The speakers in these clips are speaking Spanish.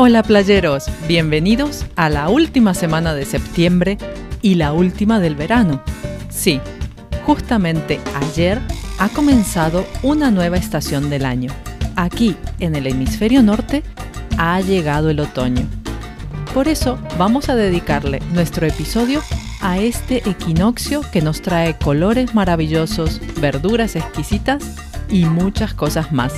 Hola playeros, bienvenidos a la última semana de septiembre y la última del verano. Sí, justamente ayer ha comenzado una nueva estación del año. Aquí, en el hemisferio norte, ha llegado el otoño. Por eso vamos a dedicarle nuestro episodio a este equinoccio que nos trae colores maravillosos, verduras exquisitas y muchas cosas más.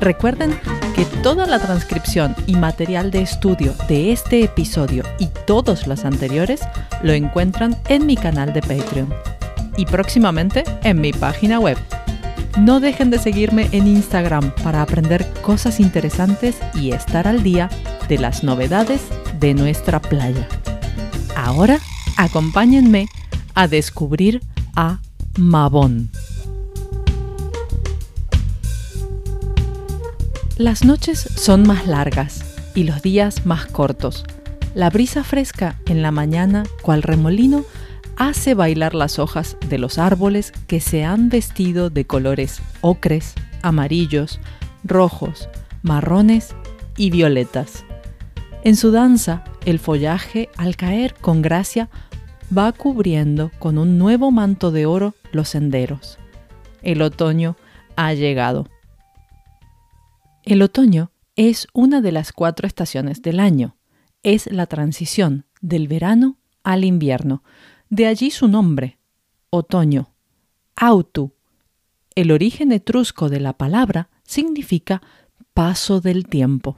Recuerden que toda la transcripción y material de estudio de este episodio y todos los anteriores lo encuentran en mi canal de Patreon y próximamente en mi página web. No dejen de seguirme en Instagram para aprender cosas interesantes y estar al día de las novedades de nuestra playa. Ahora, acompáñenme a descubrir a Mabón. Las noches son más largas y los días más cortos. La brisa fresca en la mañana, cual remolino, hace bailar las hojas de los árboles que se han vestido de colores ocres, amarillos, rojos, marrones y violetas. En su danza, el follaje, al caer con gracia, va cubriendo con un nuevo manto de oro los senderos. El otoño ha llegado. El otoño es una de las cuatro estaciones del año. Es la transición del verano al invierno. De allí su nombre, otoño. Autu. El origen etrusco de la palabra significa paso del tiempo.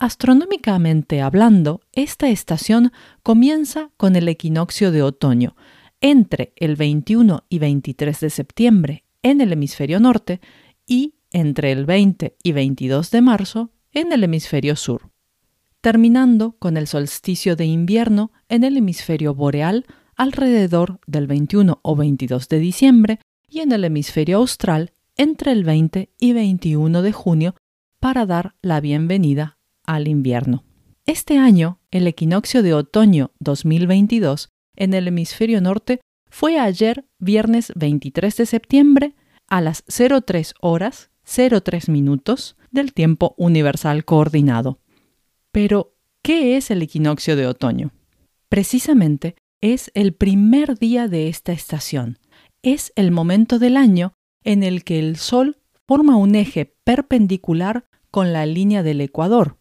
Astronómicamente hablando, esta estación comienza con el equinoccio de otoño, entre el 21 y 23 de septiembre en el hemisferio norte y entre el 20 y 22 de marzo en el hemisferio sur, terminando con el solsticio de invierno en el hemisferio boreal alrededor del 21 o 22 de diciembre y en el hemisferio austral entre el 20 y 21 de junio para dar la bienvenida al invierno. Este año, el equinoccio de otoño 2022 en el hemisferio norte fue ayer, viernes 23 de septiembre, a las 03 horas 03 minutos del tiempo universal coordinado. Pero, ¿qué es el equinoccio de otoño? Precisamente es el primer día de esta estación. Es el momento del año en el que el Sol forma un eje perpendicular con la línea del ecuador,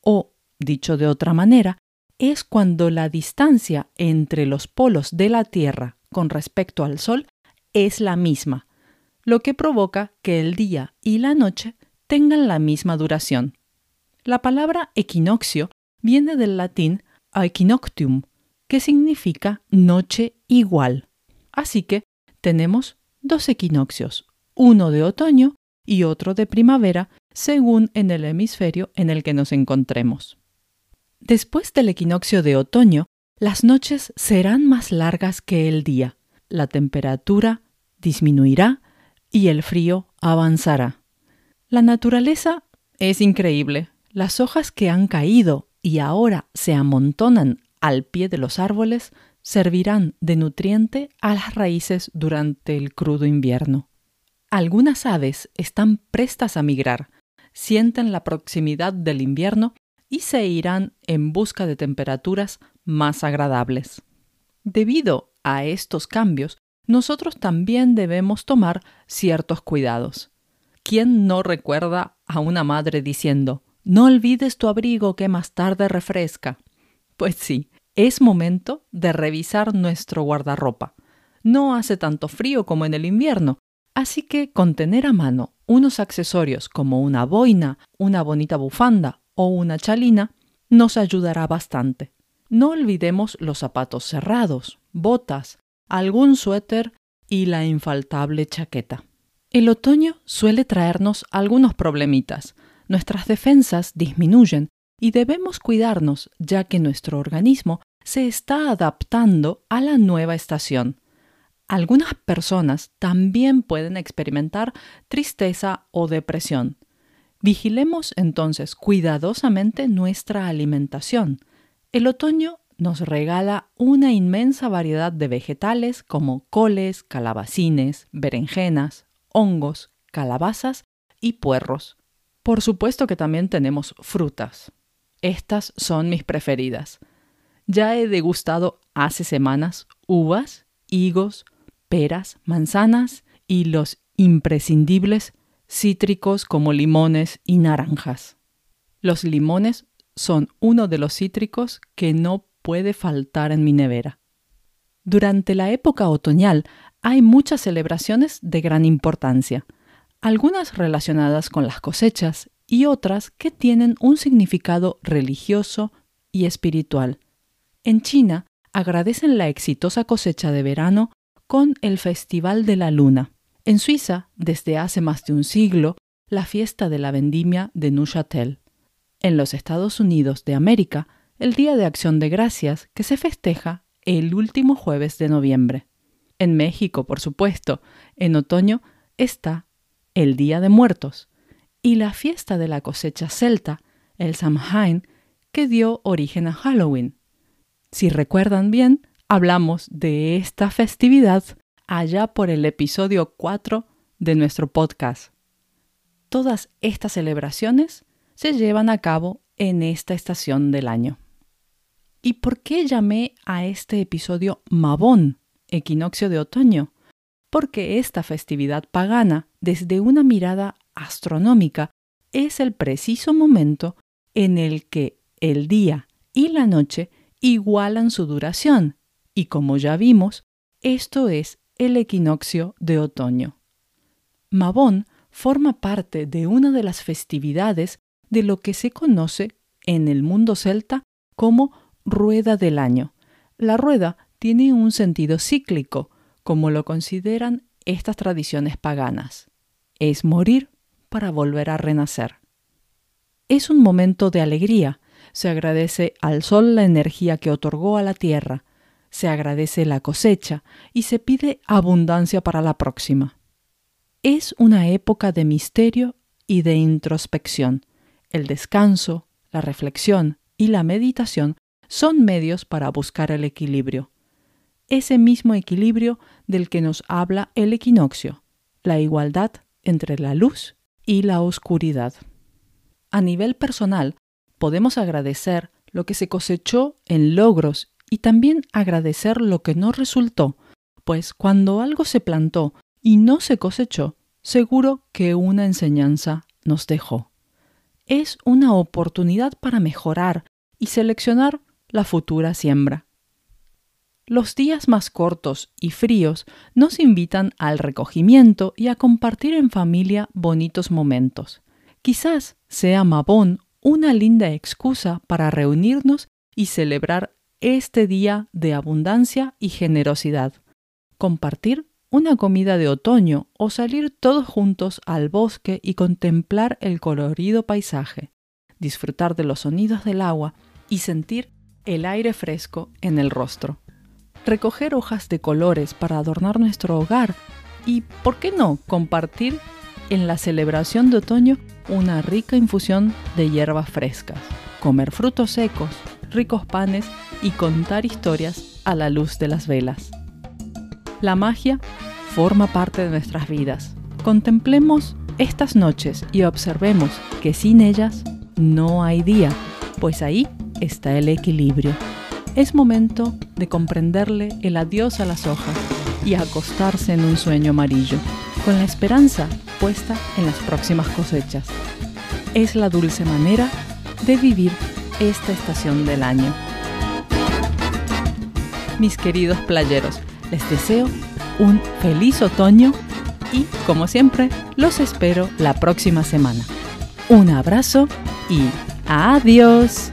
o, dicho de otra manera, es cuando la distancia entre los polos de la Tierra con respecto al Sol es la misma, lo que provoca que el día y la noche tengan la misma duración. La palabra equinoccio viene del latín equinoctium, que significa noche igual. Así que tenemos dos equinoccios, uno de otoño y otro de primavera, según en el hemisferio en el que nos encontremos. Después del equinoccio de otoño, las noches serán más largas que el día, la temperatura disminuirá y el frío avanzará. La naturaleza es increíble. Las hojas que han caído y ahora se amontonan al pie de los árboles servirán de nutriente a las raíces durante el crudo invierno. Algunas aves están prestas a migrar, sienten la proximidad del invierno y se irán en busca de temperaturas más agradables. Debido a estos cambios, nosotros también debemos tomar ciertos cuidados. ¿Quién no recuerda a una madre diciendo, no olvides tu abrigo que más tarde refresca? Pues sí, es momento de revisar nuestro guardarropa. No hace tanto frío como en el invierno, así que con tener a mano unos accesorios como una boina, una bonita bufanda o una chalina nos ayudará bastante. No olvidemos los zapatos cerrados, botas, algún suéter y la infaltable chaqueta. El otoño suele traernos algunos problemitas. Nuestras defensas disminuyen y debemos cuidarnos ya que nuestro organismo se está adaptando a la nueva estación. Algunas personas también pueden experimentar tristeza o depresión. Vigilemos entonces cuidadosamente nuestra alimentación. El otoño nos regala una inmensa variedad de vegetales como coles, calabacines, berenjenas, hongos, calabazas y puerros. Por supuesto que también tenemos frutas. Estas son mis preferidas. Ya he degustado hace semanas uvas, higos, peras, manzanas y los imprescindibles cítricos como limones y naranjas. Los limones son uno de los cítricos que no puede faltar en mi nevera. Durante la época otoñal hay muchas celebraciones de gran importancia, algunas relacionadas con las cosechas y otras que tienen un significado religioso y espiritual. En China agradecen la exitosa cosecha de verano con el Festival de la Luna. En Suiza, desde hace más de un siglo, la fiesta de la vendimia de Neuchâtel. En los Estados Unidos de América, el Día de Acción de Gracias, que se festeja el último jueves de noviembre. En México, por supuesto, en otoño está el Día de Muertos y la fiesta de la cosecha celta, el Samhain, que dio origen a Halloween. Si recuerdan bien, hablamos de esta festividad allá por el episodio 4 de nuestro podcast. Todas estas celebraciones se llevan a cabo en esta estación del año. ¿Y por qué llamé a este episodio Mabón, equinoccio de otoño? Porque esta festividad pagana, desde una mirada astronómica, es el preciso momento en el que el día y la noche igualan su duración, y como ya vimos, esto es el equinoccio de otoño. Mabón forma parte de una de las festividades de lo que se conoce en el mundo celta como rueda del año. La rueda tiene un sentido cíclico, como lo consideran estas tradiciones paganas. Es morir para volver a renacer. Es un momento de alegría. Se agradece al sol la energía que otorgó a la tierra, se agradece la cosecha y se pide abundancia para la próxima. Es una época de misterio y de introspección. El descanso, la reflexión y la meditación son medios para buscar el equilibrio. Ese mismo equilibrio del que nos habla el equinoccio, la igualdad entre la luz y la oscuridad. A nivel personal, podemos agradecer lo que se cosechó en logros y también agradecer lo que no resultó, pues cuando algo se plantó y no se cosechó, seguro que una enseñanza nos dejó. Es una oportunidad para mejorar y seleccionar la futura siembra. Los días más cortos y fríos nos invitan al recogimiento y a compartir en familia bonitos momentos. Quizás sea Mabón una linda excusa para reunirnos y celebrar este día de abundancia y generosidad. Compartir una comida de otoño o salir todos juntos al bosque y contemplar el colorido paisaje, disfrutar de los sonidos del agua y sentir el aire fresco en el rostro. Recoger hojas de colores para adornar nuestro hogar y, ¿por qué no?, compartir en la celebración de otoño una rica infusión de hierbas frescas, comer frutos secos, ricos panes y contar historias a la luz de las velas. La magia forma parte de nuestras vidas. Contemplemos estas noches y observemos que sin ellas no hay día, pues ahí está el equilibrio. Es momento de comprenderle el adiós a las hojas y acostarse en un sueño amarillo, con la esperanza puesta en las próximas cosechas. Es la dulce manera de vivir esta estación del año. Mis queridos playeros, les deseo un feliz otoño y, como siempre, los espero la próxima semana. Un abrazo y adiós.